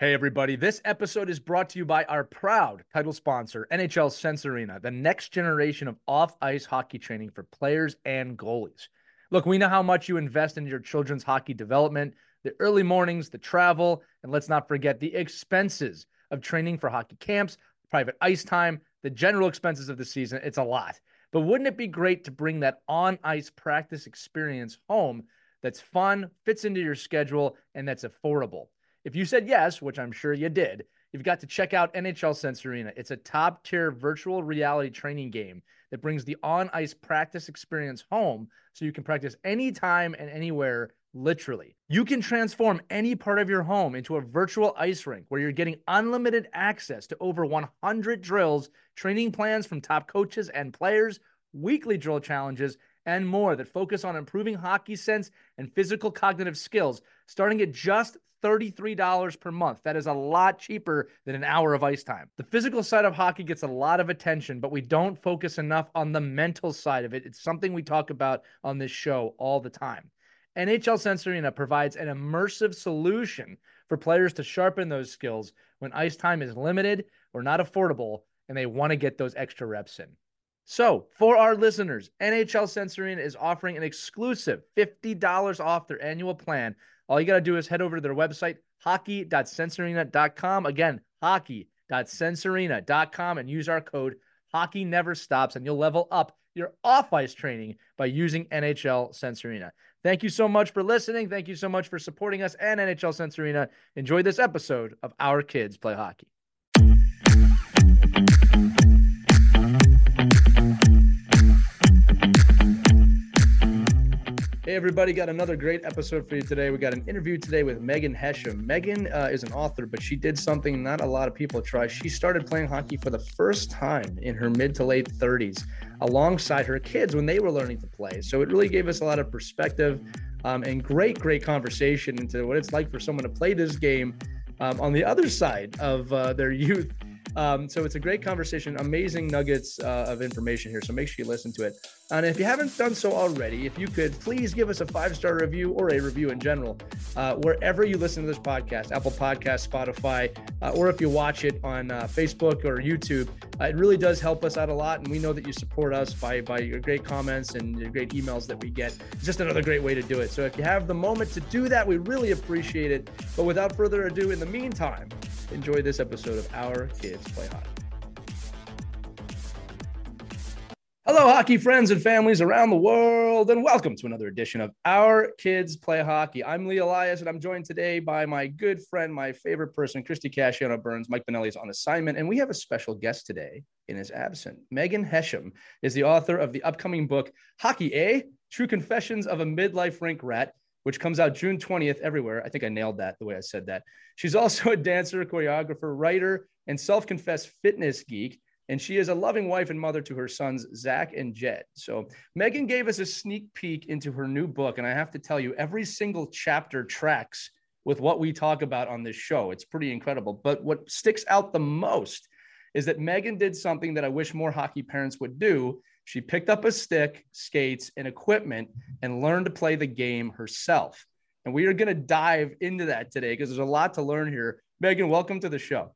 Hey, everybody. This episode is brought to you by our proud title sponsor, NHL Sense Arena, the next generation of off ice hockey training for players and goalies. Look, we know how much you invest in your children's hockey development, the early mornings, the travel, and let's not forget the expenses of training for hockey camps, private ice time, the general expenses of the season. It's a lot. But wouldn't it be great to bring that on ice practice experience home that's fun, fits into your schedule, and that's affordable? If you said yes, which I'm sure you did, you've got to check out NHL Sense Arena. It's a top tier virtual reality training game that brings the on ice practice experience home so you can practice anytime and anywhere, literally. You can transform any part of your home into a virtual ice rink where you're getting unlimited access to over 100 drills, training plans from top coaches and players, weekly drill challenges, and more that focus on improving hockey sense and physical cognitive skills, starting at just $33 per month. That is a lot cheaper than an hour of ice time. The physical side of hockey gets a lot of attention, but we don't focus enough on the mental side of it. It's something we talk about on this show all the time. NHL Sense Arena provides an immersive solution for players to sharpen those skills when ice time is limited or not affordable and they want to get those extra reps in. So, for our listeners, NHL Sense Arena is offering an exclusive $50 off their annual plan all you got to do is head over to their website, hockey.sensearena.com. Again, hockey.sensearena.com and use our code Hockey Never Stops, and you'll level up your off ice training by using NHL Sense Arena. Thank you so much for listening. Thank you so much for supporting us and NHL Sense Arena. Enjoy this episode of Our Kids Play Hockey. Hey, everybody, got another great episode for you today. We got an interview today with Megan Hesham. Megan uh, is an author, but she did something not a lot of people try. She started playing hockey for the first time in her mid to late 30s alongside her kids when they were learning to play. So it really gave us a lot of perspective um, and great, great conversation into what it's like for someone to play this game um, on the other side of uh, their youth um, so it's a great conversation, amazing nuggets uh, of information here. So make sure you listen to it. And if you haven't done so already, if you could please give us a five star review or a review in general, uh, wherever you listen to this podcast, Apple Podcast, Spotify, uh, or if you watch it on uh, Facebook or YouTube, uh, it really does help us out a lot. And we know that you support us by by your great comments and your great emails that we get. It's just another great way to do it. So if you have the moment to do that, we really appreciate it. But without further ado, in the meantime, enjoy this episode of Our Kids Play Hockey. Hello, hockey friends and families around the world, and welcome to another edition of Our Kids Play Hockey. I'm Lee Elias, and I'm joined today by my good friend, my favorite person, Christie Casciano Burns. Mike Bonelli is on assignment, and we have a special guest today in his absence. Megan Hesham is the author of the upcoming book, Hockey A True Confessions of a Midlife Rink Rat which comes out June 20th everywhere. I think I nailed that the way I said that. She's also a dancer, choreographer, writer, and self confessed fitness geek. And she is a loving wife and mother to her sons, Zach and Jed. So, Megan gave us a sneak peek into her new book. And I have to tell you, every single chapter tracks with what we talk about on this show. It's pretty incredible. But what sticks out the most is that Megan did something that I wish more hockey parents would do she picked up a stick, skates, and equipment and learned to play the game herself. And we are going to dive into that today because there's a lot to learn here. Megan, welcome to the show.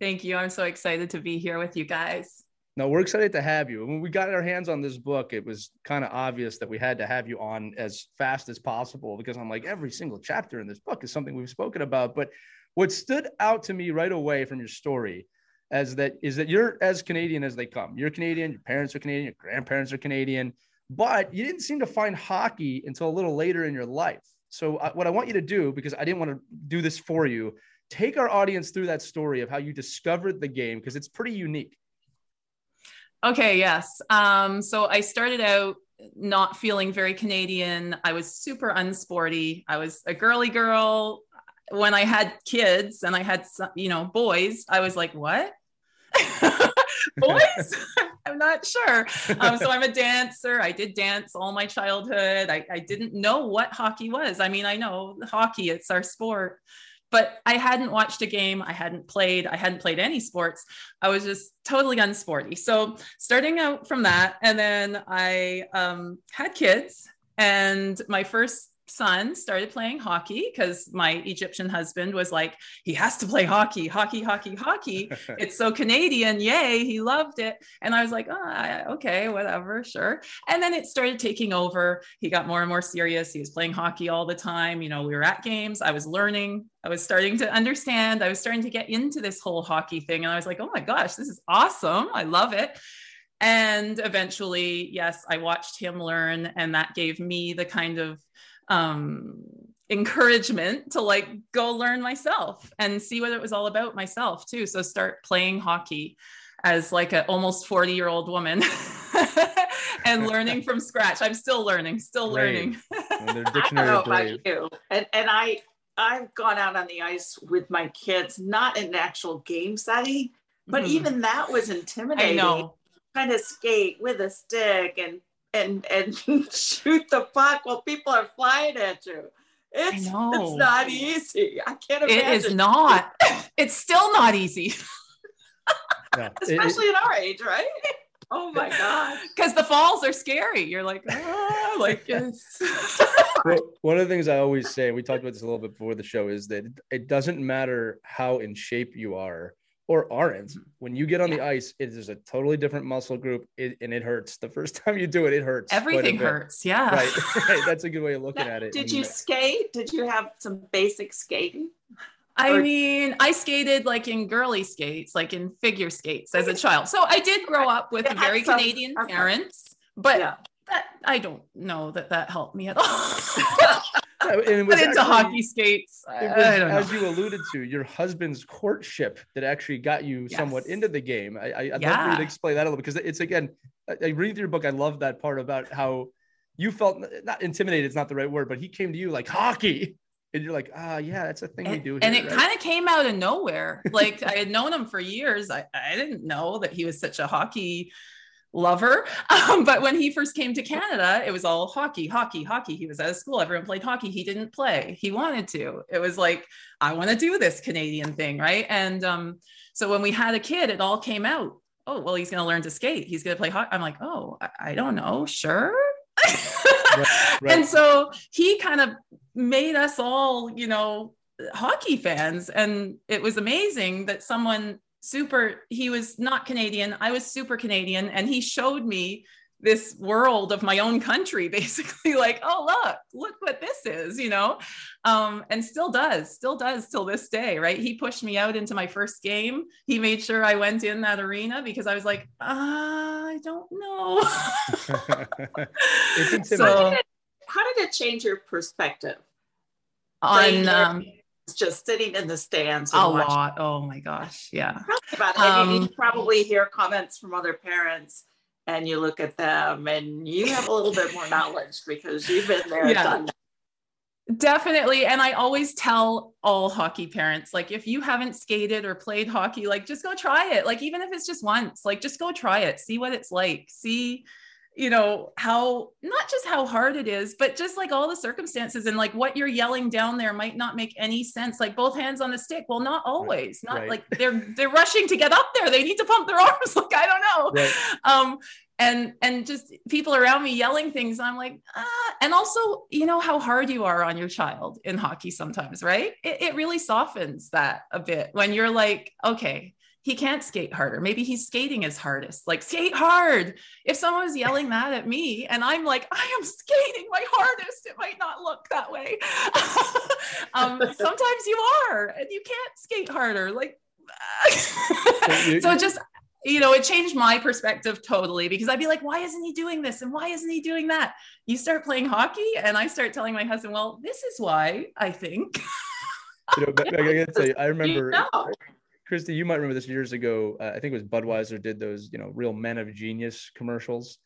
Thank you. I'm so excited to be here with you guys. No, we're excited to have you. When we got our hands on this book, it was kind of obvious that we had to have you on as fast as possible because I'm like, every single chapter in this book is something we've spoken about. But what stood out to me right away from your story as that is that you're as Canadian as they come. You're Canadian, your parents are Canadian, your grandparents are Canadian, but you didn't seem to find hockey until a little later in your life. So, uh, what I want you to do, because I didn't want to do this for you, take our audience through that story of how you discovered the game because it's pretty unique. Okay, yes. Um, so, I started out not feeling very Canadian. I was super unsporty. I was a girly girl. When I had kids and I had, you know, boys, I was like, what? boys i'm not sure um, so i'm a dancer i did dance all my childhood I, I didn't know what hockey was i mean i know hockey it's our sport but i hadn't watched a game i hadn't played i hadn't played any sports. I was just totally unsporty. So starting out from that and then i um, had kids and my first son started playing hockey because my Egyptian husband was like, he has to play hockey, hockey, hockey, hockey. it's so Canadian. Yay. He loved it. And I was like, oh, okay, whatever, sure. And then it started taking over. He got more and more serious. He was playing hockey all the time. You know, we were at games. I was learning. I was starting to understand. I was starting to get into this whole hockey thing. And I was like, oh my gosh, this is awesome. I love it. And eventually, yes, I watched him learn, and that gave me the kind of um, encouragement to like go learn myself and see what it was all about myself too. So start playing hockey as like an almost 40 year old woman and learning from scratch. I'm still learning, still learning. I don't know about you. And, and I, I've gone out on the ice with my kids, not in an actual game setting, but mm-hmm. even that was intimidating. I know. Kind of skate with a stick and and and shoot the puck while people are flying at you. It's, it's not easy. I can't imagine. It is not. It's still not easy. yeah, Especially it, at our age, right? Oh my god! Because the falls are scary. You're like, ah, like it's. well, one of the things I always say, we talked about this a little bit before the show, is that it doesn't matter how in shape you are or aren't. Mm-hmm. When you get on yeah. the ice, it is a totally different muscle group it, and it hurts. The first time you do it, it hurts. Everything hurts. Yeah. Right. right. That's a good way of looking now, at it. Did you skate? Did you have some basic skating? I or- mean, I skated like in girly skates, like in figure skates as a child. So I did grow up with very some, Canadian okay. parents, but yeah. That I don't know that that helped me at all. and it was into hockey skates. Was, as you alluded to, your husband's courtship that actually got you yes. somewhat into the game. I, I, would yeah. love for you to explain that a little because it's again, I, I read your book. I love that part about how you felt not intimidated. It's not the right word, but he came to you like hockey. And you're like, ah, yeah, that's a thing and, we do. Here, and it right? kind of came out of nowhere. Like I had known him for years. I, I didn't know that he was such a hockey lover. Um, but when he first came to Canada, it was all hockey, hockey, hockey. He was out of school, everyone played hockey. He didn't play. He wanted to. It was like, I want to do this Canadian thing, right? And um, so when we had a kid, it all came out. Oh, well, he's going to learn to skate. He's going to play hockey. I'm like, oh, I, I don't know. Sure. right, right. And so he kind of made us all, you know, hockey fans. And it was amazing that someone super he was not canadian i was super canadian and he showed me this world of my own country basically like oh look look what this is you know? Um, and still does still does till this day right? He pushed me out into my first game. He made sure i went in that arena because i was like uh, i don't know. So, how, did it, how did it change your perspective? On um, just sitting in the stands. a lot. Oh my gosh. Yeah. About it. Um, you probably hear comments from other parents and you look at them and you have a little bit more knowledge because you've been there yeah. done that. Definitely. And I always tell all hockey parents like, if you haven't skated or played hockey, like, just go try it. Like, even if it's just once, like, just go try it, see what it's like, see you know how not just how hard it is but just like all the circumstances and like what you're yelling down there might not make any sense like both hands on the stick well not always not right. like they're they're rushing to get up there they need to pump their arms like i don't know right. um and and just people around me yelling things i'm like ah. and also you know how hard you are on your child in hockey sometimes right it, it really softens that a bit when you're like okay he can't skate harder. Maybe he's skating his hardest. Like skate hard. If someone was yelling that at me and I'm like, I am skating my hardest, it might not look that way. um, sometimes you are, and you can't skate harder. Like, so just you know, it changed my perspective totally because I'd be like, why isn't he doing this? And why isn't he doing that? You start playing hockey, and I start telling my husband, well, this is why I think. you know, I gotta tell you, I remember. You know Christie, you might remember this years ago. Uh, I think it was Budweiser did those, you know, real men of genius commercials.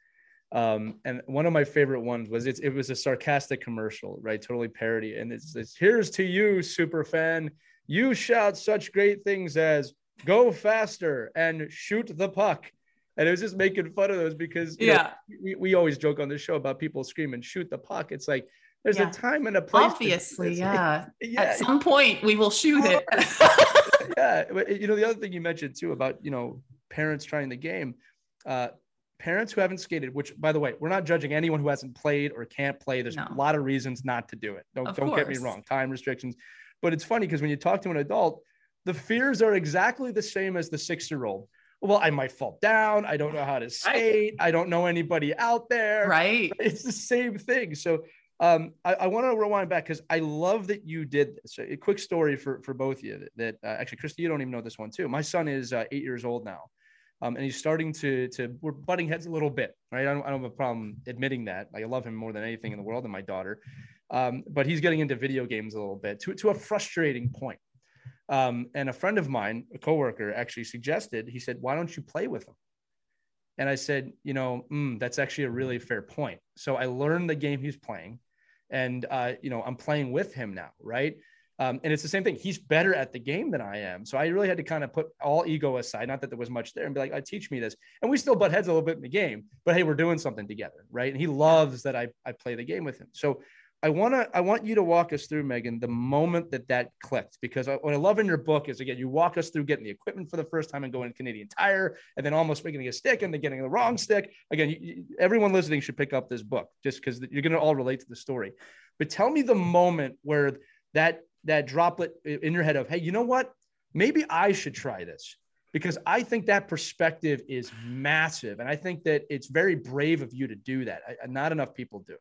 Um, and one of my favorite ones was it, it was a sarcastic commercial, right? Totally parody. And it's, it's here's to you, super fan. You shout such great things as go faster and shoot the puck. And it was just making fun of those because yeah, know, we, we always joke on this show about people screaming, shoot the puck. It's like there's yeah. a time and a place. Obviously, yeah. yeah. At some point we will shoot it. yeah, you know the other thing you mentioned too about you know parents trying the game. Uh, parents who haven't skated, which by the way, we're not judging anyone who hasn't played or can't play. There's no. a lot of reasons not to do it. Don't of don't course. get me wrong, time restrictions. But it's funny because when you talk to an adult, the fears are exactly the same as the six year old. Well, I might fall down. I don't know how to skate. I don't know anybody out there. Right. It's the same thing. So um, I, I want to rewind back because I love that you did this. A quick story for for both of you that, that uh, actually, Christie, you don't even know this one too. My son is uh, eight years old now, um, and he's starting to to we're butting heads a little bit, right? I don't, I don't have a problem admitting that. Like, I love him more than anything in the world, and my daughter, um, but he's getting into video games a little bit to to a frustrating point. Um, and a friend of mine, a coworker, actually suggested. He said, "Why don't you play with him?" And I said, "You know, mm, that's actually a really fair point." So I learned the game he's playing and uh, you know i'm playing with him now right? Um, and it's the same thing. He's better at the game than i am. So i really had to kind of put all ego aside not that there was much there and be like I teach me this. And we still butt heads a little bit in the game but hey we're doing something together right? And he loves that i, I play the game with him. So I want to I want you to walk us through Megan the moment that that clicked because what I love in your book is again you walk us through getting the equipment for the first time and going to Canadian Tire and then almost making a stick and then getting the wrong stick. Again you, everyone listening should pick up this book just because you're going to all relate to the story. But tell me the moment where that that droplet in your head of hey you know what? Maybe I should try this because I think that perspective is massive and I think that it's very brave of you to do that. I, not enough people do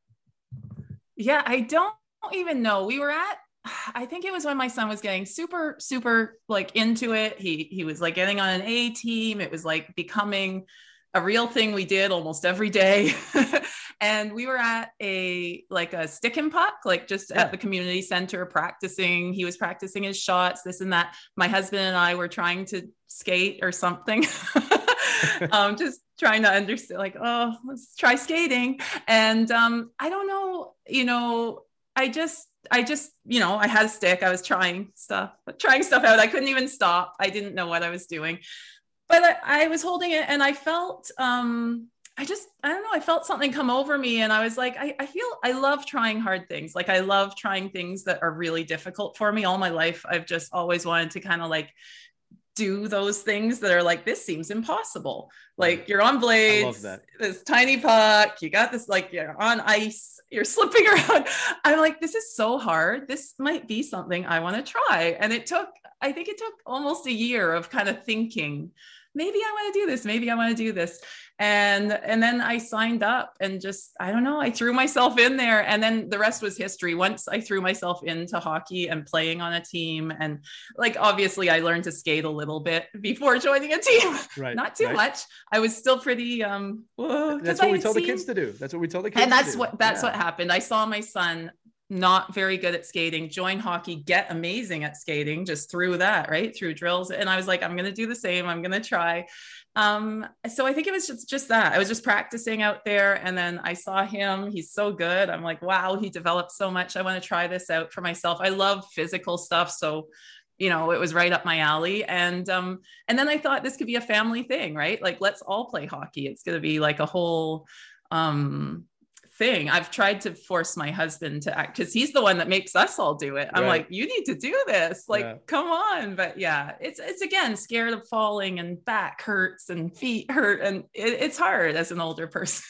yeah, I don't even know. We were at I think it was when my son was getting super super like into it. He he was like getting on an A team. It was like becoming a real thing we did almost every day. and we were at a like a stick and puck, like just yeah. at the community center practicing. He was practicing his shots, this and that. My husband and I were trying to skate or something. um, just trying to understand, like, oh, let's try skating. And um, I don't know, you know, I just, I just, you know, I had a stick. I was trying stuff, trying stuff out. I couldn't even stop. I didn't know what I was doing, but I, I was holding it, and I felt, um, I just, I don't know, I felt something come over me, and I was like, I, I feel, I love trying hard things. Like I love trying things that are really difficult for me. All my life, I've just always wanted to kind of like do those things that are like this seems impossible. Like you're on blades this tiny puck you got this like you're on ice you're slipping around. I'm like this is so hard. This might be something i want to try. And it took i think it took almost a year of kind of thinking maybe i want to do this maybe i want to do this and and then i signed up and just i don't know i threw myself in there. And then the rest was history. Once i threw myself into hockey and playing on a team and like obviously i learned to skate a little bit before joining a team. Right not too right. much. I was still pretty um whoa, that's what I we tell seen... the kids to do. That's what we tell the kids and that's what that's yeah. what happened. I saw my son not very good at skating, join hockey, get amazing at skating just through that, right? Through drills. And I was like, I'm going to do the same. I'm going to try. Um, so I think it was just, just that I was just practicing out there. And then I saw him, he's so good. I'm like, wow, he developed so much. I want to try this out for myself. I love physical stuff. So you know it was right up my alley and um and then i thought this could be a family thing right like let's all play hockey it's going to be like a whole um thing. I've tried to force my husband to act because he's the one that makes us all do it. I'm right. like, you need to do this. Like, yeah. come on. But yeah, it's it's again scared of falling and back hurts and feet hurt and it, it's hard as an older person.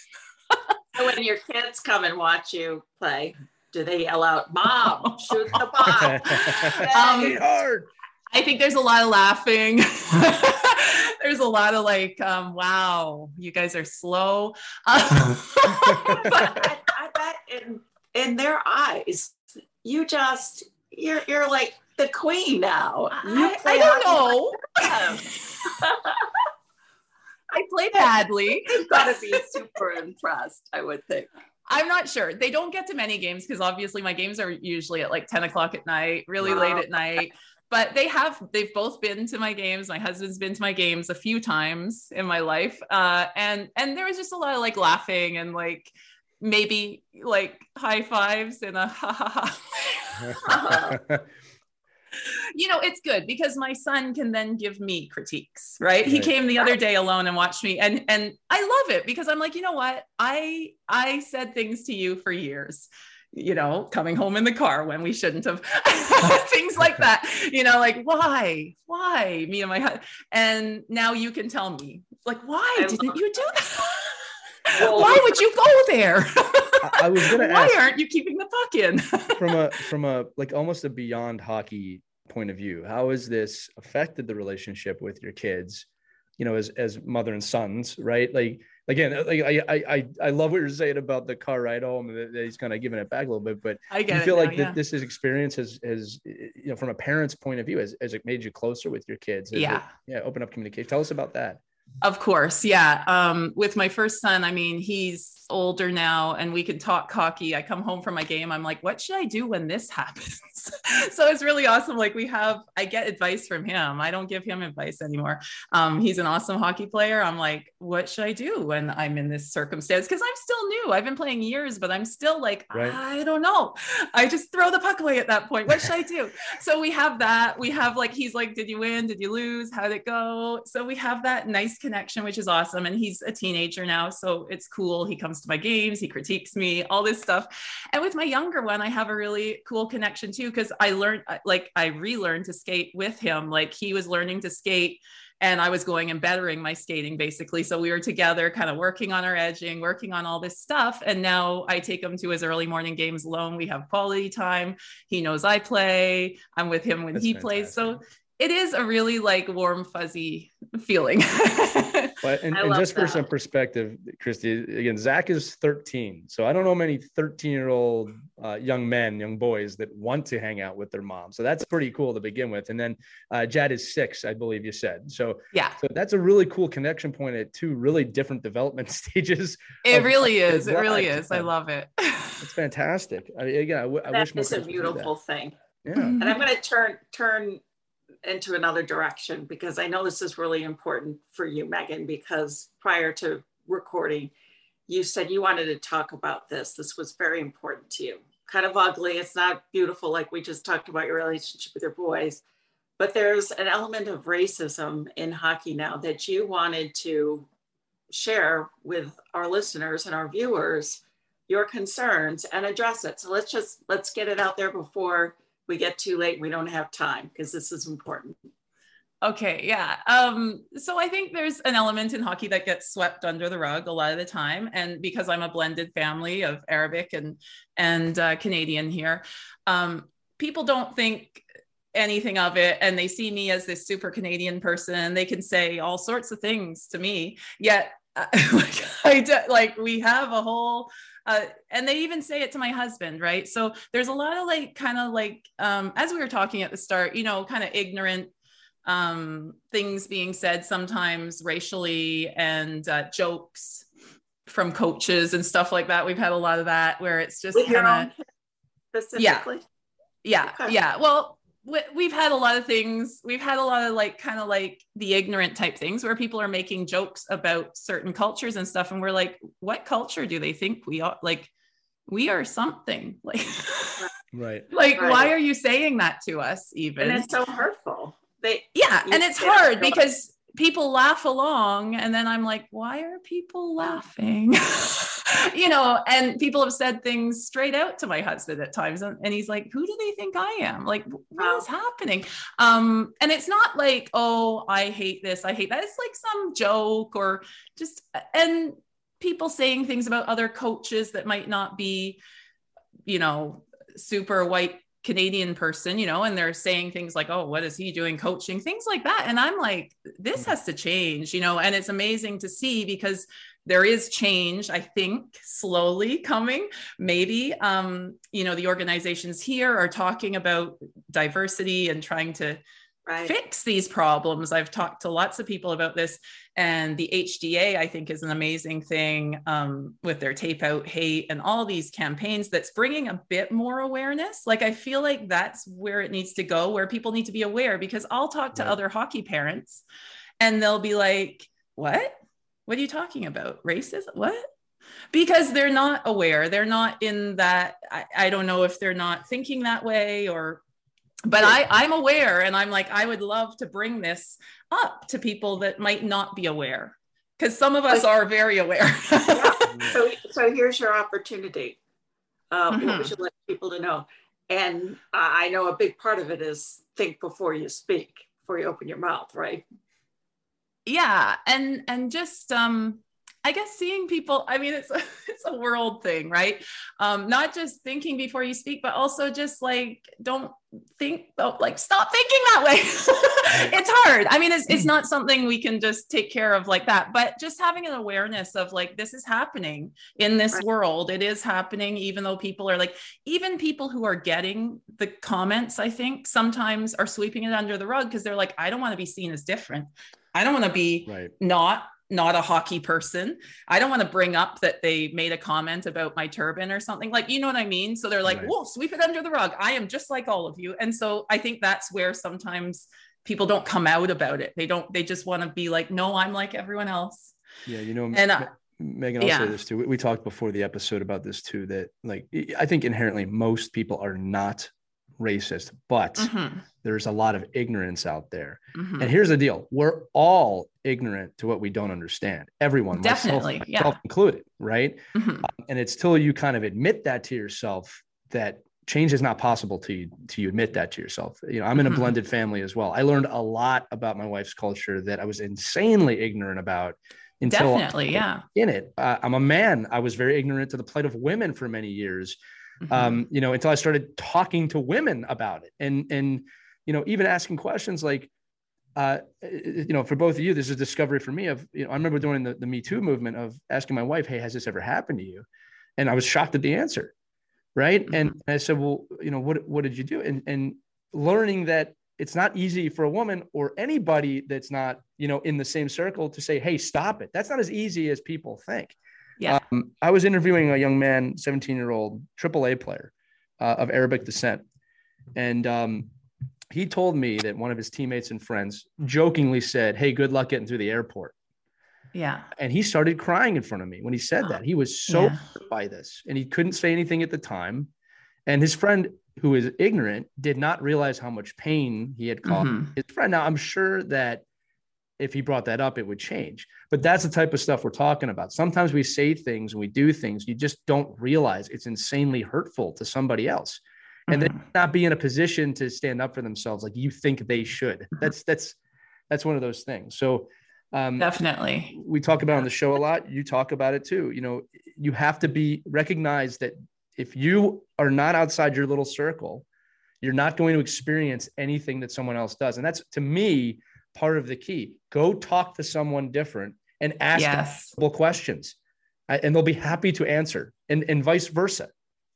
when your kids come and watch you play, do they yell out, "Mom, shoot the ball"? um, hard. I think there's a lot of laughing. there's a lot of like, um, wow, you guys are slow. Uh, I, I bet in in their eyes, you just you're you're like the queen now. I, I, don't know. I play badly. You've got to be super impressed, I would think. I'm not sure. They don't get to many games because obviously my games are usually at like 10 o'clock at night, really wow. late at night but they have they've both been to my games. My husband's been to my games a few times in my life. Uh, and and there was just a lot of like laughing and like maybe like high fives and a ha ha ha. You know it's good because my son can then give me critiques right? right. he came the other day alone and watched me and and i love it because i'm like you know what? I i said things to you for years you know, coming home in the car when we shouldn't have, things like that, you know, like why, why me and my husband, and now you can tell me like, why I didn't you do that? Why would you go there? I, was gonna Why ask, aren't you keeping the puck in? from a from a like almost a beyond hockey point of view, how has this affected the relationship with your kids? You know, as as mother and sons, right? Like again, uh, like I I I love what you're saying about the car ride home. That he's kind of giving it back a little bit, but I you feel now, like yeah. that this is experience has has you know from a parent's point of view has, has it made you closer with your kids? Has yeah, it, yeah. Open up communication. Tell us about that. Of course, yeah. Um, with my first son, I mean, he's older now and we can talk hockey. I come home from my game. I'm like, what should I do when this happens? so it's really awesome. Like we have, I get advice from him. I don't give him advice anymore. Um, he's an awesome hockey player. I'm like, what should I do when I'm in this circumstance? Because I'm still new. I've been playing years, but I'm still like, right. I don't know. I just throw the puck away at that point. What should I do? so we have that. We have like, he's like, did you win? Did you lose? How did it go? So we have that nice connection, which is awesome. And he's a teenager now. So it's cool. He comes to my games, he critiques me, all this stuff. And with my younger one, I have a really cool connection too, because I learned, uh, like, I relearned to skate with him. Like, he was learning to skate and I was going and bettering my skating basically. So we were together, kind of working on our edging, working on all this stuff. And now I take him to his early morning games alone. We have quality time. He knows I play. I'm with him when That's he fantastic. plays. So it is a really like warm, fuzzy feeling. but and, and just that. for some perspective, Christie, again, Zach is 13. So I don't know many 13 year old uh, young men, young boys that want to hang out with their mom. So that's pretty cool to begin with. And then uh, Jad is six, I believe you said. So yeah, so that's a really cool connection point at two really different development stages. It of, really is. It really is. I love it. It's fantastic. I mean, again, I, w- I that wish is a beautiful thing. Yeah. And I'm going to turn turn into another direction because I know this is really important for you, Megan, because prior to recording, you said you wanted to talk about this. This was very important to you. Kind of ugly. It's not beautiful, like we just talked about your relationship with your boys. But there's an element of racism in hockey now that you wanted to share with our listeners and our viewers your concerns and address it. So let's just let's get it out there before we get too late we don't have time because this is important. Okay yeah um, so i think there's an element in hockey that gets swept under the rug a lot of the time and because i'm a blended family of arabic and and uh, canadian here um, people don't think anything of it and they see me as this super canadian person they can say all sorts of things to me yet like I like we have a whole uh, and they even say it to my husband right? So there's a lot of like kind of like um, as we were talking at the start you know kind of ignorant um, things being said sometimes racially and uh, jokes from coaches and stuff like that. We've had a lot of that where it's just kind of yeah. Yeah. Okay. yeah. Well we've had a lot of things we've had a lot of like kind of like the ignorant type things where people are making jokes about certain cultures and stuff and we're like what culture do they think we are like we are something? Like right. like right. why are you saying that to us even? And it's so hurtful. They yeah and it's hard because people laugh along and then i'm like why are people laughing? You know and people have said things straight out to my husband at times and, and he's like who do they think i am? Like what is happening? Um and it's not like oh i hate this i hate that. It's like some joke or just and people saying things about other coaches that might not be you know super white Canadian person, you know, and they're saying things like, oh, what is he doing coaching? Things like that. And I'm like, this mm-hmm. has to change, you know, and it's amazing to see because there is change, I think, slowly coming. Maybe, um, you know, the organizations here are talking about diversity and trying to right. fix these problems. I've talked to lots of people about this, and the HDA, I think, is an amazing thing um, with their tape out hate and all these campaigns that's bringing a bit more awareness. Like, I feel like that's where it needs to go, where people need to be aware because I'll talk to right. other hockey parents and they'll be like, What? What are you talking about? Racism? What? because they're not aware they're not in that I, I, don't know if they're not thinking that way or but I, I'm aware and I'm like, I would love to bring this up to people that might not be aware because some of us are very aware. yeah. So, so here's your opportunity. Uh, mm-hmm. We should let people to know. And I know a big part of it is think before you speak, before you open your mouth, right? Yeah. And, and just, um, I guess seeing people, I mean, it's a, it's a world thing, right? Um, not just thinking before you speak, but also just like, don't think, oh, like, stop thinking that way. it's hard. I mean, it's, it's not something we can just take care of like that, but just having an awareness of like, this is happening in this world. It is happening, even though people are like, even people who are getting the comments, I think sometimes are sweeping it under the rug because they're like, I don't want to be seen as different. I don't want to be right. not not a hockey person. I don't want to bring up that they made a comment about my turban or something like, you know what I mean? So they're like, right. whoa, sweep it under the rug. I am just like all of you. And so I think that's where sometimes people don't come out about it. They don't, they just want to be like, no, I'm like everyone else. Yeah. You know, and uh, Megan, I'll yeah. say this too. We talked before the episode about this too, that like, I think inherently most people are not racist, but mm-hmm. there's a lot of ignorance out there. Mm-hmm. And here's the deal we're all ignorant to what we don't understand. Everyone, definitely, myself, myself yeah. included, right? Mm-hmm. Um, and it's till you kind of admit that to yourself that change is not possible to you to you admit that to yourself. You know, I'm in a mm-hmm. blended family as well. I learned a lot about my wife's culture that I was insanely ignorant about until definitely, yeah. In it, uh, I'm a man. I was very ignorant to the plight of women for many years mm-hmm. um, you know, until I started talking to women about it and, and, you know, even asking questions like, uh, you know, for both of you, this is a discovery for me of, you know, I remember doing the, the Me Too movement of asking my wife, Hey, has this ever happened to you? And I was shocked at the answer. Right. Mm-hmm. And I said, well, you know, what, what did you do? And, and learning that it's not easy for a woman or anybody that's not, you know, in the same circle to say, Hey, stop it. That's not as easy as people think. Yeah. Um, I was interviewing a young man, 17 year old AAA player uh, of Arabic descent. And um, he told me that one of his teammates and friends jokingly said, Hey, good luck getting through the airport. Yeah. And he started crying in front of me when he said that. He was so yeah. hurt by this and he couldn't say anything at the time. And his friend, who is ignorant, did not realize how much pain he had caused mm-hmm. his friend. Now, I'm sure that if he brought that up, it would change. But that's the type of stuff we're talking about. Sometimes we say things and we do things you just don't realize it's insanely hurtful to somebody else. And mm-hmm. then not be in a position to stand up for themselves like you think they should. Mm-hmm. That's that's that's one of those things. So um, definitely we talk about on the show a lot. You talk about it too. You know, you have to be recognized that if you are not outside your little circle, you're not going to experience anything that someone else does. And that's to me part of the key. Go talk to someone different and ask yes. questions, and they'll be happy to answer, and and vice versa.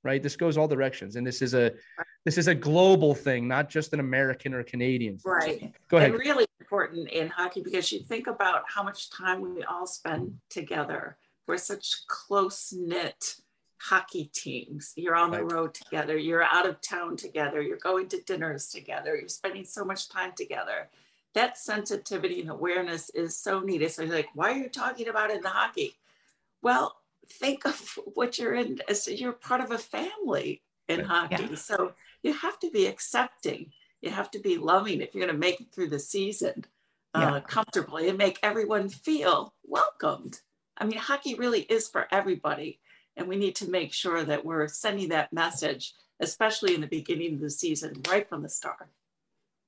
Right? This goes all directions, and this is a this is a global thing, not just an American or Canadian. Thing. Right. Go ahead. And really important in hockey because you think about how much time we all spend together. We're such close knit hockey teams. You're on the right. road together, you're out of town together, you're going to dinners together, you're spending so much time together that sensitivity and awareness is so needed. So like, why are you talking about it in hockey? Well, think of what you're in as you're part of a family in hockey. Yeah. So you have to be accepting. You have to be loving if you're going to make it through the season uh, yeah. comfortably and make everyone feel welcomed. I mean, hockey really is for everybody. And we need to make sure that we're sending that message, especially in the beginning of the season, right from the start.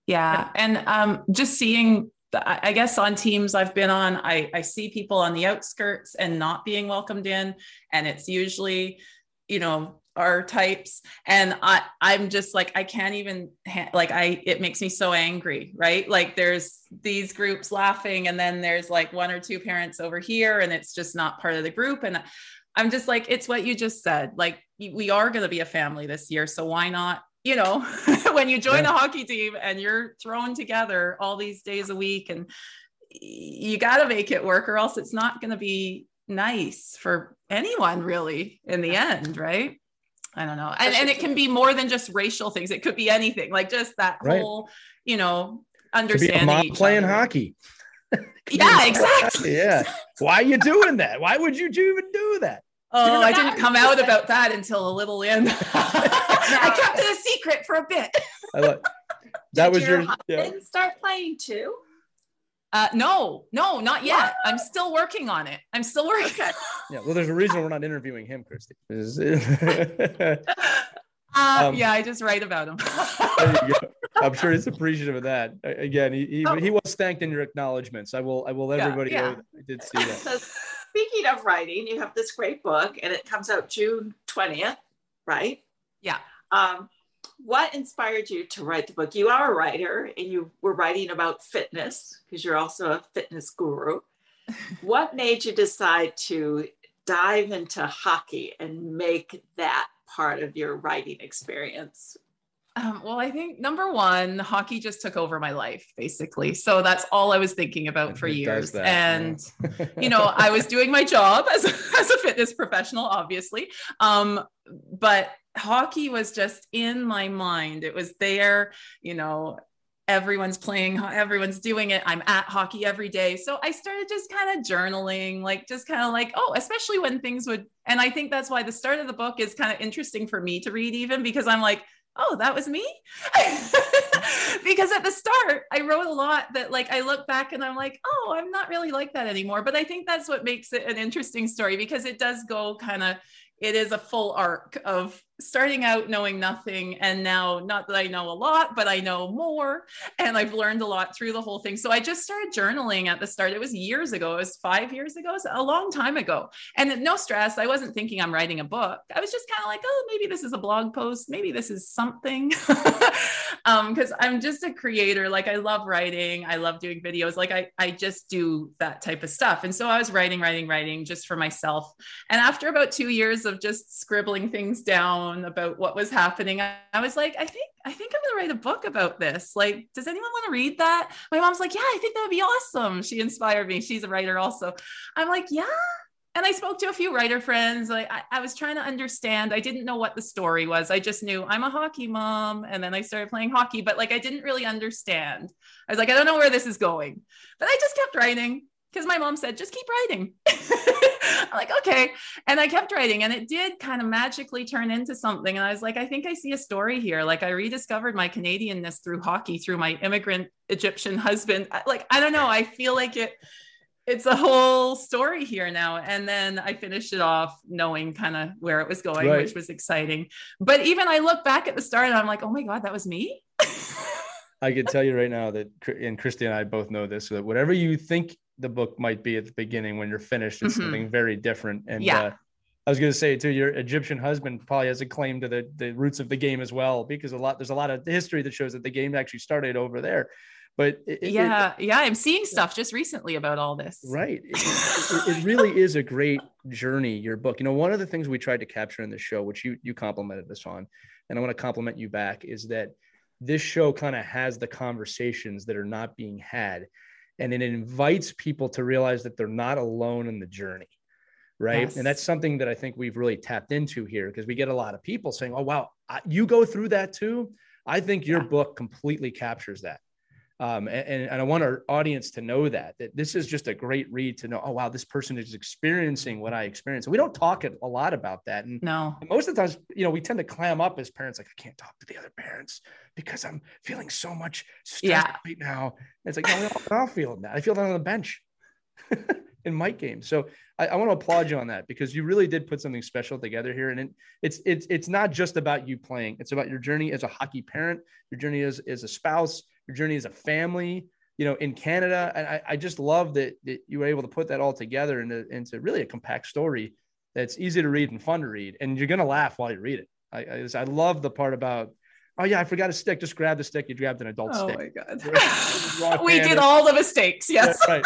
Yeah. And um, just seeing, I guess on teams I've been on, I, I see people on the outskirts and not being welcomed in. And it's usually, you know, our types. And I, I'm just like, I can't even, ha- like, I, it makes me so angry, right? Like there's these groups laughing and then there's like one or two parents over here and it's just not part of the group. And I'm just like, it's what you just said. Like, we are going to be a family this year. So why not you know, when you join yeah. a hockey team and you're thrown together all these days a week and you got to make it work or else it's not going to be nice for anyone really in the end, right? I don't know. And, and it can be more than just racial things. It could be anything like just that right. whole, you know, understanding. playing other. hockey. yeah, exactly. Yeah. Why are you doing that? Why would you even do that? Oh, I didn't come out about that until a little in. I kept it a secret for a bit. I love, that was your, your yeah. start playing too. Uh, no, no, not yet. What? I'm still working on it. I'm still working. Okay. yeah, well, there's a reason we're not interviewing him, Christie. uh, um, yeah, I just write about him. I'm sure he's appreciative of that. Again, he, he, oh. he, was thanked in your acknowledgements. I will I will let yeah, everybody yeah. know. I did see that. speaking of writing, you have this great book and it comes out June 20th, right? Yeah. Um, what inspired you to write the book? You are a writer and you were writing about fitness because you're also a fitness guru. what made you decide to dive into hockey and make that part of your writing experience? Um, well, I think number one, hockey just took over my life, basically. So that's all I was thinking about for years. That, and, yeah. you know, I was doing my job as as a fitness professional, obviously. Um, but hockey was just in my mind. It was there, you know, everyone's playing, everyone's doing it. I'm at hockey every day. So I started just kind of journaling, like just kind of like, oh, especially when things would, and I think that's why the start of the book is kind of interesting for me to read, even because I'm like, oh, that was me. because at the start, I wrote a lot that like I look back and I'm like, oh, I'm not really like that anymore. But I think that's what makes it an interesting story because it does go kind of, it is a full arc of starting out knowing nothing and now not that i know a lot but i know more and i've learned a lot through the whole thing. So i just started journaling at the start. It was years ago. It was five years ago. Was a long time ago. And no stress. I wasn't thinking i'm writing a book. I was just kind of like oh maybe this is a blog post. Maybe this is something um because i'm just a creator like i love writing i love doing videos like i i just do that type of stuff and so i was writing writing writing just for myself and after about two years of just scribbling things down about what was happening. I was like, I think, I think I'm going to write a book about this. Like, does anyone want to read that? My mom's like, yeah, I think that would be awesome. She inspired me. She's a writer also. I'm like, yeah. And I spoke to a few writer friends. Like I, I was trying to understand. I didn't know what the story was. I just knew I'm a hockey mom. And then I started playing hockey, but like I didn't really understand. I was like, I don't know where this is going. But I just kept writing because my mom said, just keep writing. I'm like, okay. And I kept writing and it did kind of magically turn into something. And I was like, I think I see a story here. Like I rediscovered my Canadianness through hockey, through my immigrant Egyptian husband. Like, I don't know. I feel like it, it's a whole story here now. And then I finished it off knowing kind of where it was going, right. which was exciting. But even I look back at the start and I'm like, oh my God, that was me. I can tell you right now that, and Christie and I both know this, that whatever you think the book might be at the beginning when you're finished it's mm-hmm. something very different and yeah. Uh, I was going to say too, your Egyptian husband probably has a claim to the, the roots of the game as well, because a lot there's a lot of history that shows that the game actually started over there. But it, yeah, it, yeah, I'm seeing stuff just recently about all this. Right, it, it, really is a great journey. Your book, you know, one of the things we tried to capture in the show, which you you complimented us on, and I want to compliment you back, is that this show kind of has the conversations that are not being had and it invites people to realize that they're not alone in the journey right yes. and that's something that i think we've really tapped into here because we get a lot of people saying oh wow you go through that too i think your yeah. book completely captures that um, and, and I want our audience to know that that this is just a great read to know. Oh wow, this person is experiencing what I experienced. We don't talk a lot about that, and no, most of the times, you know, we tend to clam up as parents, like I can't talk to the other parents because I'm feeling so much stress yeah. right now. And it's like, no, I'm not feeling that. I feel that on the bench in Mike games. So I, I, want to applaud you on that because you really did put something special together here. And it, it's it's it's not just about you playing; it's about your journey as a hockey parent, your journey as as a spouse your journey as a family, you know, in Canada. And I, I just love that, that you were able to put that all together into, into really a compact story that's easy to read and fun to read. And you're going to laugh while you read it. I, I, I, love the part about, oh yeah, I forgot a stick. Just grab the stick. You grabbed an adult oh stick. Oh my God. we did all the mistakes. Yes. Yeah, right.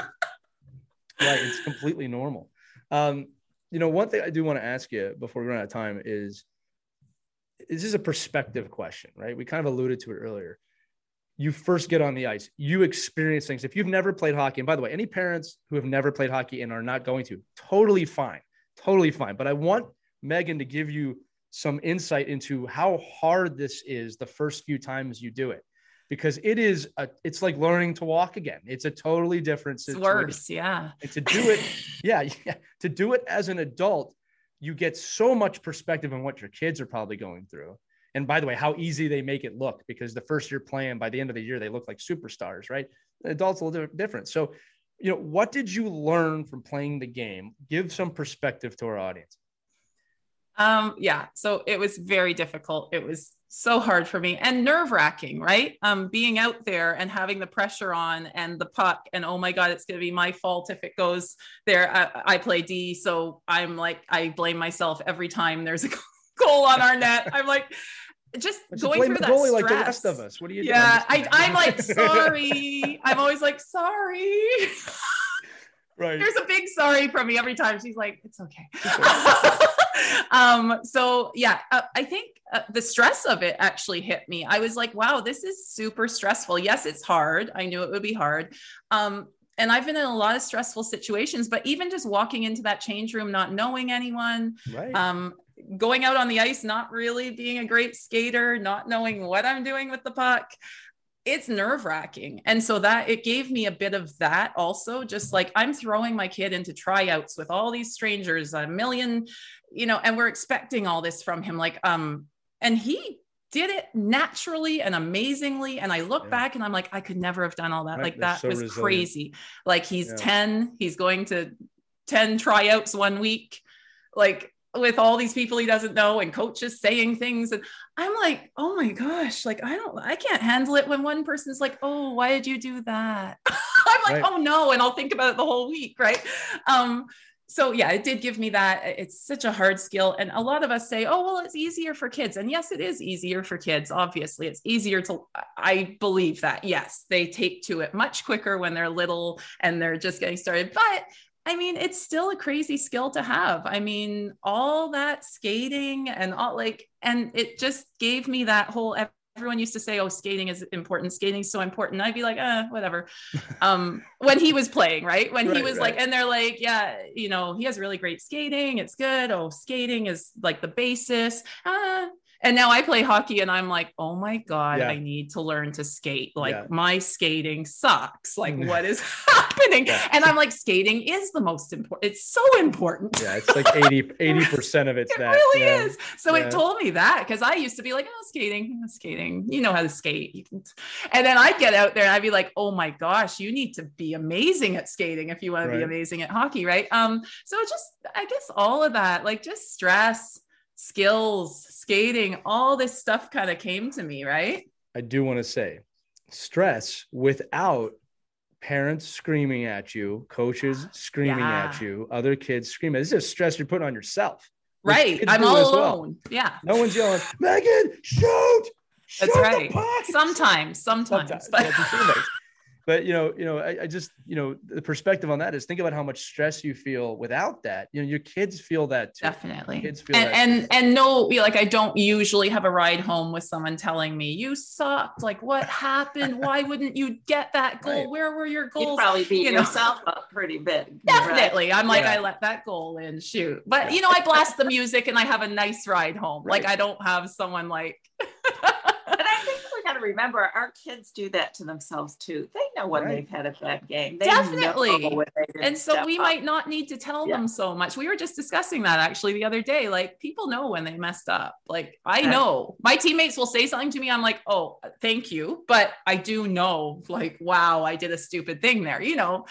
right. It's completely normal. Um, you know, one thing I do want to ask you before we run out of time is, this is a perspective question, right? We kind of alluded to it earlier you first get on the ice, you experience things. If you've never played hockey, and by the way, any parents who have never played hockey and are not going to, totally fine, totally fine. But I want Megan to give you some insight into how hard this is the first few times you do it because it is a, it's like learning to walk again. It's a totally different situation. It's worse, yeah. And to do it, yeah, yeah, to do it as an adult, you get so much perspective on what your kids are probably going through and by the way, how easy they make it look because the first year playing, by the end of the year, they look like superstars, right? Adults a little different. So, you know, what did you learn from playing the game? Give some perspective to our audience. Um, yeah, so it was very difficult. It was so hard for me and nerve wracking, right? Um, being out there and having the pressure on and the puck, and oh my God, it's going to be my fault if it goes there. I, I, play D, so I'm like, I blame myself every time there's a goal on our net. I'm like, just going through that goalie stress. like the rest of us. What do you? Yeah, I, I'm like, sorry. I'm always like, sorry. Right. There's a big sorry from me every time. She's like, it's okay. um, so yeah, uh, I think uh, the stress of it actually hit me. I was like, wow, this is super stressful. Yes, it's hard. I knew it would be hard. Um, and I've been in a lot of stressful situations, but even just walking into that change room, not knowing anyone, right. um, going out on the ice, not really being a great skater, not knowing what I'm doing with the puck, it's nerve wracking. And so that it gave me a bit of that also, just like I'm throwing my kid into tryouts with all these strangers, a million, you know, and we're expecting all this from him. Like, um, and he did it naturally and amazingly. And I look yeah. back and I'm like, I could never have done all that. Right. Like that so was resilient. crazy. Like he's yeah. 10, he's going to 10 tryouts one week. Like with all these people he doesn't know and coaches saying things and i'm like oh my gosh like i don't i can't handle it when one person's like oh why did you do that i'm like right. oh no and i'll think about it the whole week right um so yeah it did give me that it's such a hard skill and a lot of us say oh well it's easier for kids and yes it is easier for kids obviously it's easier to i believe that yes they take to it much quicker when they're little and they're just getting started but I mean, it's still a crazy skill to have. I mean, all that skating and all like, and it just gave me that whole. Everyone used to say, "Oh, skating is important. Skating's so important." I'd be like, "Uh, whatever." um, when he was playing, right? When right, he was right. like, and they're like, "Yeah, you know, he has really great skating. It's good. Oh, skating is like the basis." Uh, and now I play hockey and I'm like, oh my God, yeah. I need to learn to skate. Like yeah. my skating sucks. Like what is happening? Yeah. And I'm like, skating is the most important. It's so important. Yeah, it's like 80, 80% of it's it that. really is. So it told me that because I used to be like, oh, skating, skating, you know how to skate. And then I'd get out there and I'd be like, oh my gosh, you need to be amazing at skating if you want right. to be amazing at hockey, right? Um, so just I guess all of that, like just stress skills, skating, all this stuff kind of came to me, right? I do want to say stress without parents screaming at you, coaches screaming yeah. at you, other kids screaming. This is stress you're putting on yourself. Right. I'm all alone. Well. Yeah. No one's yelling, Megan, shoot. That's right. Sometimes, sometimes, sometimes. But- yeah, but you know you know I, I, just you know the perspective on that is think about how much stress you feel without that you know your kids feel that too. definitely kids feel and and, too. and no like i don't usually have a ride home with someone telling me you sucked like what happened why wouldn't you get that goal right. where were your goals you probably beat you know? yourself up pretty big definitely right? i'm like yeah. i let that goal in shoot but you know i blast the music and i have a nice ride home right. like i don't have someone like remember our kids do that to themselves too. They know when right. they've had a bad game. They Definitely. and so we up. might not need to tell yeah. them so much. We were just discussing that actually the other day. Like people know when they messed up. Like I know my teammates will say something to me. I'm like, oh, thank you. But I do know, like, wow, I did a stupid thing there. You know,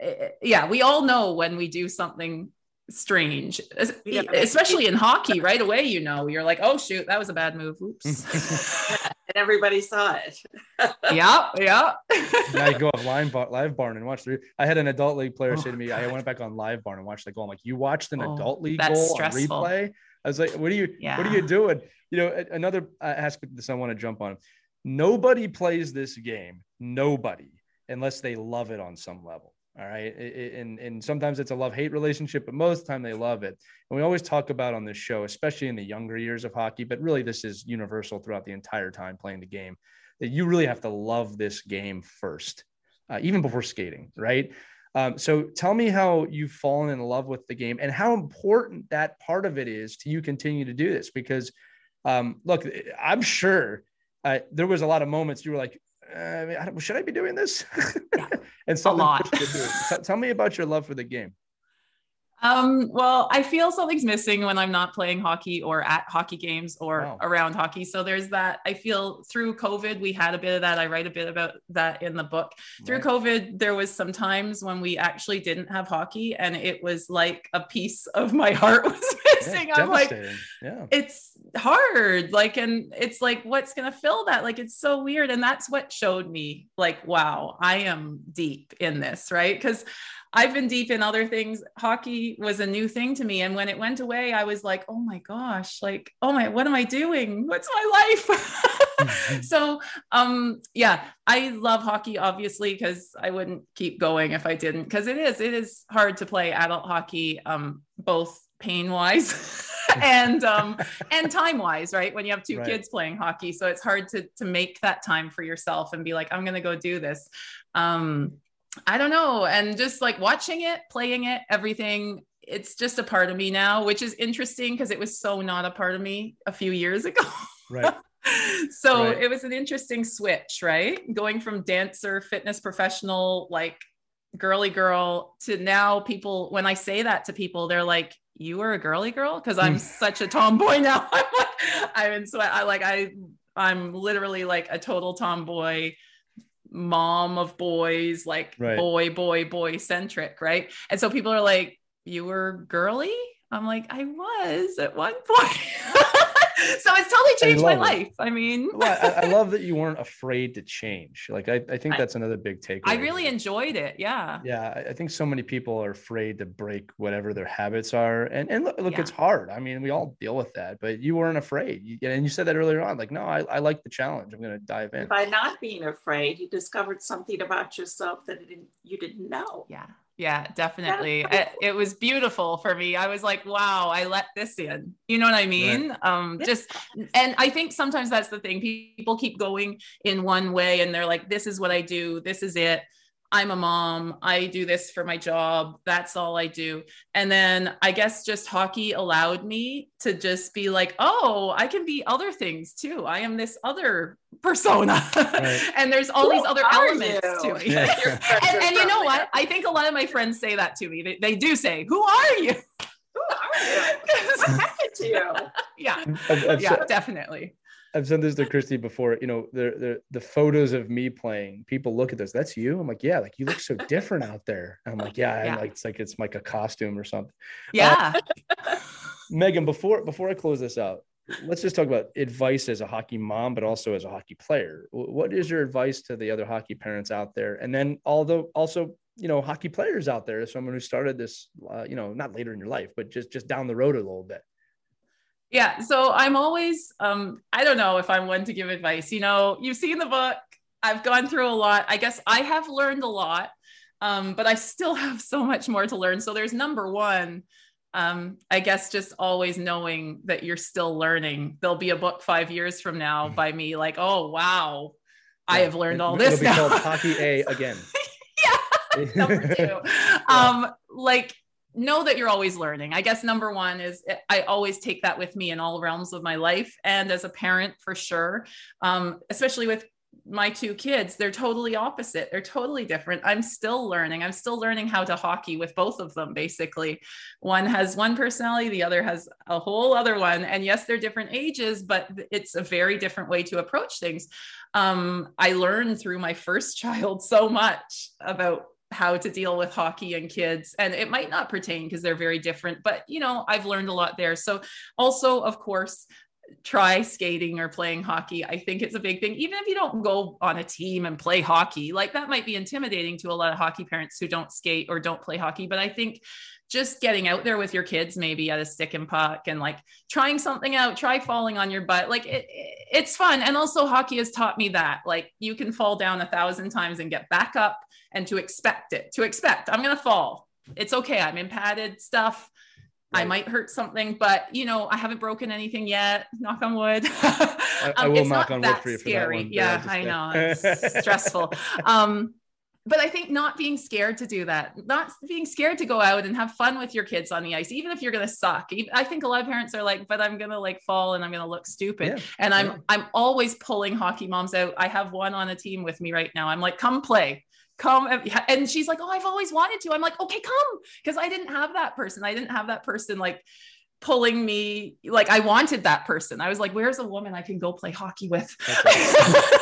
eh, eh, yeah, we all know when we do something strange, yeah. especially in hockey. Right away, you know, you're like, oh shoot, that was a bad move. Oops. and everybody saw it. yeah, yeah. now you go off live, bar, LiveBarn and watch the. I had an adult league player oh. say to me, I went back on LiveBarn and watched the goal. I'm like, you watched an oh, adult league goal stressful. on replay? I was like, what are you? Yeah. What are you doing? You know, another uh, aspect of this I want to jump on. Nobody plays this game. Nobody, unless they love it on some level. All right. And, and sometimes it's a love hate relationship, but most of the time they love it. And we always talk about on this show, especially in the younger years of hockey, but really this is universal throughout the entire time playing the game, that you really have to love this game first, uh, even before skating. Right. Um, so tell me how you've fallen in love with the game and how important that part of it is to you continue to do this. Because um, look, I'm sure uh, there was a lot of moments you were like, uh, should I be doing this? and so, tell me about your love for the game. Um, well, I feel something's missing when I'm not playing hockey or at hockey games or wow. around hockey. So there's that. I feel through COVID, we had a bit of that. I write a bit about that in the book. Through. COVID, there was some times when we actually didn't have hockey, and it was like a piece of my heart was missing. Yeah, I'm like, yeah. it's hard. Like, and it's like, what's going to fill that? Like, it's so weird. And that's what showed me, like, wow, I am deep in this, right? Because I've been deep in other things. Hockey was a new thing to me. And when it went away, I was like, oh my gosh, like, oh my, what am I doing? What's my life? so, um, yeah, I love hockey, obviously, because I wouldn't keep going if I didn't, because it is, it is hard to play adult hockey, um, both pain wise and um and time wise right when you have two right. kids playing hockey so it's hard to to make that time for yourself and be like i'm going to go do this um I don't know. And just like watching it, playing it, everything, it's just a part of me now, which is interesting because it was so not a part of me a few years ago. Right. so right. it was an interesting switch, right? Going from dancer, fitness professional, like girly girl to now people, when I say that to people, they're like, you were a girly girl? Because I'm hmm. such a tomboy now. I'm like, I'm in sweat. I like, I, I'm literally like a total tomboy mom of boys, like right. boy, boy, boy centric, right? And so people are like, You were girly? I'm like, I was at one point. so it's totally changed my life. I mean, well, I, I, love that you weren't afraid to change. Like, I, I think that's another big takeaway. I really enjoyed it. Yeah. Yeah. I think so many people are afraid to break whatever their habits are. And, and look, look yeah. it's hard. I mean, we all deal with that, but you weren't afraid. You, and you said that earlier on, like, no, I, I like the challenge. I'm going to dive in. By not being afraid, you discovered something about yourself that you didn't know. Yeah. Yeah, definitely. it, it, was beautiful for me. I was like, wow, I let this in. You know what I mean? Right. Um just and I think sometimes that's the thing. People keep going in one way and they're like this is what I do. This is it. I'm a mom. I do this for my job. That's all I do. And then I guess just hockey allowed me to just be like, oh, I can be other things too. I am this other persona. Right. and there's all Who these other elements you? to me. Yeah. and, and, you know what? I think a lot of my friends say that to me. They, they do say, Who are you? Who are you? what happened to you? Yeah. I've, I've yeah, said, definitely. I've said this to Christie before. You know, the, the the photos of me playing. People look at this. That's you. I'm like, yeah. Like you look so different out there. I'm like, yeah. yeah. Like, it's like it's like a costume or something. Yeah. Uh, Megan, before before I close this out, let's just talk about advice as a hockey mom, but also as a hockey player. What is your advice to the other hockey parents out there? And then, although also, you know, hockey players out there, someone who started this, uh, you know, not later in your life, but just just down the road a little bit. Yeah. So I'm always, um, I don't know if I'm one to give advice. You know, you've seen the book. I've gone through a lot. I guess I have learned a lot, um, but I still have so much more to learn. So there's number one. Um, I guess just always knowing that you're still learning. There'll be a book five years from now mm-hmm. by me, like, oh wow, yeah. I have learned all It'll this. It'll be now. called Hockey A again. yeah, number two. yeah. Um, like know that you're always learning. I guess number one is I always take that with me in all realms of my life. And as a parent, for sure, um, especially with my two kids, they're totally opposite. They're totally different. I'm still learning. I'm still learning how to hockey with both of them, basically. One has one personality, the other has a whole other one. And yes, they're different ages, but it's a very different way to approach things. Um, I learned through my first child so much about how to deal with hockey and kids and it might not pertain because they're very different but you know i've learned a lot there. So also of course try skating or playing hockey. I think it's a big thing. Even if you don't go on a team and play hockey like that might be intimidating to a lot of hockey parents who don't skate or don't play hockey but i think just getting out there with your kids maybe at a stick and puck and like trying something out try falling on your butt like it, it's fun. And also hockey has taught me that like you can fall down a thousand times and get back up and to expect it to expect i'm gonna fall it's okay i'm in padded stuff Right. I might hurt something, but you know, I haven't broken anything yet. Knock on wood. I, I um, will knock on wood for you for scary. that one. Yeah, I know. It's stressful. Um, but I think not being scared to do that, not being scared to go out and have fun with your kids on the ice, even if you're going to suck. I think a lot of parents are like, but I'm going to like fall and I'm going to look stupid. Yeah, and I'm, yeah. I'm always pulling hockey moms out. I have one on a team with me right now. I'm like, come play, come. And she's like, oh, I've always wanted to. I'm like, okay, come. Cause I didn't have that person. I didn't have that person like pulling me. Like I wanted that person. I was like, where's a woman I can go play hockey with?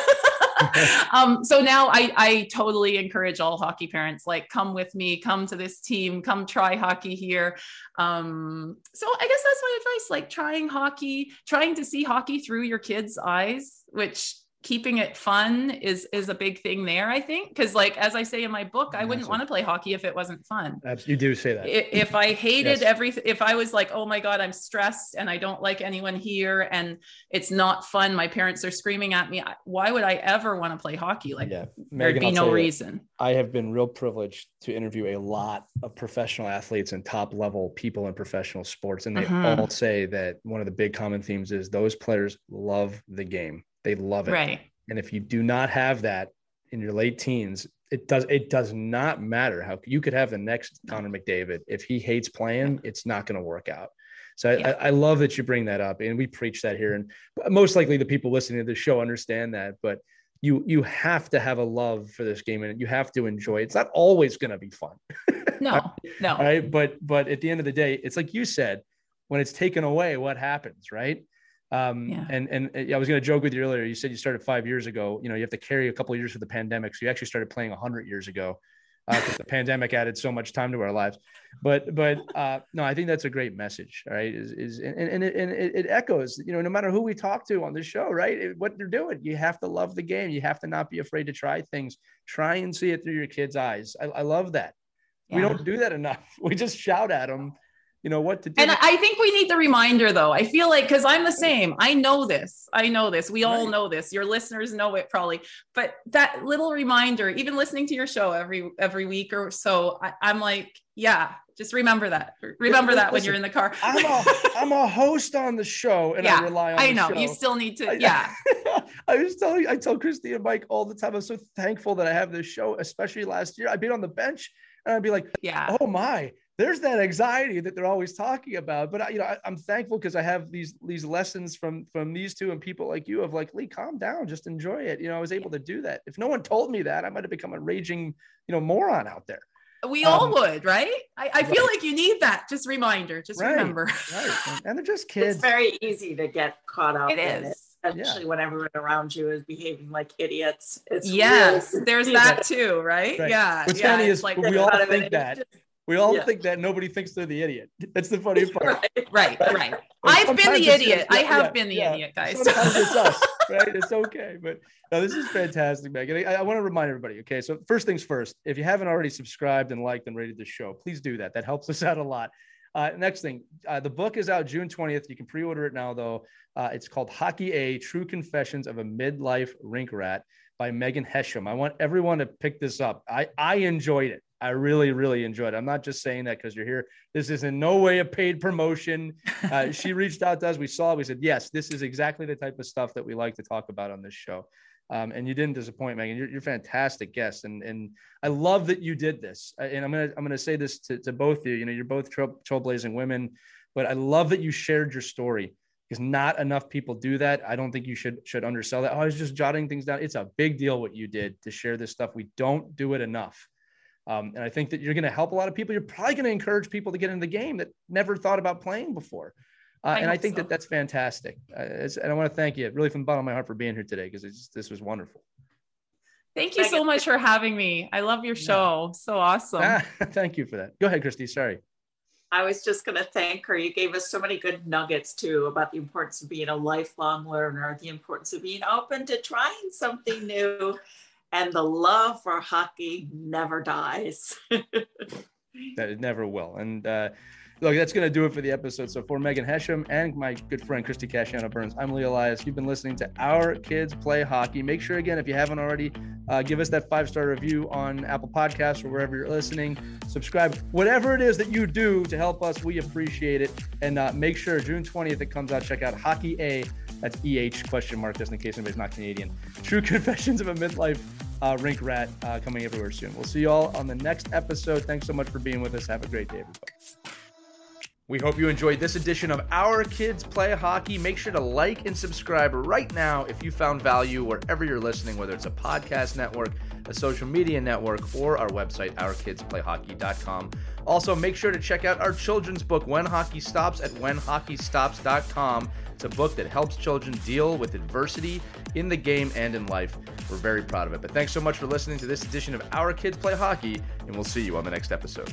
um, so now I, I totally encourage all hockey parents, like, come with me, come to this team, come try hockey here. Um, so I guess that's my advice, like trying hockey, trying to see hockey through your kids' eyes, which keeping it fun is is a big thing there i think. Because like as i say in my book i wouldn't want to play hockey if it wasn't fun. You do say that. If i hated yes. everything if i was like oh my god i'm stressed and i don't like anyone here and it's not fun. My parents are screaming at me. Why would i ever want to play hockey? Like yeah. Megan, there'd be I'll no reason. I have been real privileged to interview a lot of professional athletes and top level people in professional sports and they uh-huh. all say that one of the big common themes is those players love the game they love it. Right. And if you do not have that in your late teens, it does it does not matter how you could have the next Connor McDavid. If he hates playing, it's not going to work out. So yeah. I, I, love that you bring that up, and we preach that here. And most likely, the people listening to the show understand that. But you you have to have a love for this game, and you have to enjoy it. It's not always going to be fun. No, no. Right, but but at the end of the day, it's like you said, when it's taken away, what happens, right? Um, yeah. and, and uh, I was going to joke with you earlier. You said you started five years ago. You know, you have to carry a couple of years for the pandemic. So you actually started playing hundred years ago because uh, the pandemic added so much time to our lives. But, but uh, no, I think that's a great message. Right. Is, is and, and, it, and it, echoes, you know, no matter who we talk to on this show, right. What they're doing, you have to love the game. You have to not be afraid to try things, try and see it through your kids' eyes. I, I love that. Yeah. We don't do that enough. We just shout at them you know what to do. And I think we need the reminder though. I feel like because I'm the same. I know this. I know this. We all know this. Your listeners know it probably. But that little reminder, even listening to your show every every week or so, I, am like, yeah, just remember that. Remember that when you're in the car. I'm a I'm a host on the show and yeah, I rely on I know. You still need to, yeah. I was telling I tell Christie and Mike all the time. I'm so thankful that I have this show, especially last year. I'd be on the bench and I'd be like, yeah, oh my, there's that anxiety that they're always talking about. But I, you know, I, am thankful because I have these these lessons from from these two and people like you of like Lee, calm down, just enjoy it. You know, I was able to do that. If no one told me that, I might have become a raging, you know, moron out there. We um, all would, right? I, I feel like you need that. Just reminder. Just right, remember. Right. And they're just kids. It's very easy to get caught up. It is. It especially yeah. when everyone around you is behaving like idiots. It's yes, really there's that too, right? right. Yeah. What's yeah, funny is like we all think that. We all yeah. think that nobody thinks they're the idiot. That's the funny part. right, right. right. I've been the idiot. I have yeah, been the idiot, guys. Sometimes it's us, right? It's okay. But no, this is fantastic, Megan. I, I want to remind everybody, okay? So first things first, if you haven't already subscribed and liked and rated the show, please do that. That helps us out a lot. Uh, next thing, uh, the book is out June 20th. You can pre-order it now, though. Uh, it's called Hockey A: True Confessions of a Midlife Rink Rat by Megan Hesham. I want everyone to pick this up. I I enjoyed it. I really, really enjoyed it. I'm not just saying that because you're here. This is in no way a paid promotion. Uh, she reached out to us. We saw it. We said, yes, this is exactly the type of stuff that we like to talk about on this show. Um, and you didn't disappoint, Megan. You're, you're fantastic guest, and and I love that you did this. And I'm gonna I'm gonna say this to, to both of you. You know, you're both trail, trailblazing women, but I love that you shared your story because not enough people do that. I don't think you should should undersell that. Oh, I was just jotting things down. It's a big deal what you did to share this stuff. We don't do it enough. Um, and I think that you're going to help a lot of people. You're probably going to encourage people to get into the game that never thought about playing before. Uh, I and I think so. that that's fantastic. Uh, and I want to thank you really from the bottom of my heart for being here today because this was wonderful. Thank you so much for having me. I love your show. Yeah. So awesome. Ah, thank you for that. Go ahead, Christie. Sorry. I was just going to thank her. You gave us so many good nuggets too about the importance of being a lifelong learner, the importance of being open to trying something new and the love for hockey never dies. that it never will. And uh, look, that's going to do it for the episode. So for Megan Hesham and my good friend Christie Casciano Burns, I'm Lee Elias. You've been listening to Our Kids Play Hockey. Make sure again, if you haven't already, uh, give us that five star review on Apple Podcasts or wherever you're listening. Subscribe, whatever it is that you do to help us. We appreciate it. And uh, make sure June 20th it comes out. Check out Hockey A. That's EH question mark, just in case anybody's not Canadian. True Confessions of a Midlife uh, Rink Rat uh, coming everywhere soon. We'll see you all on the next episode. Thanks so much for being with us. Have a great day, everybody. We hope you enjoyed this edition of Our Kids Play Hockey. Make sure to like and subscribe right now if you found value wherever you're listening, whether it's a podcast network, a social media network, or our website, ourkidsplayhockey.com. Also, make sure to check out our children's book, When Hockey Stops, at whenhockeystops.com. It's a book that helps children deal with adversity in the game and in life. We're very proud of it. But thanks so much for listening to this edition of Our Kids Play Hockey, and we'll see you on the next episode.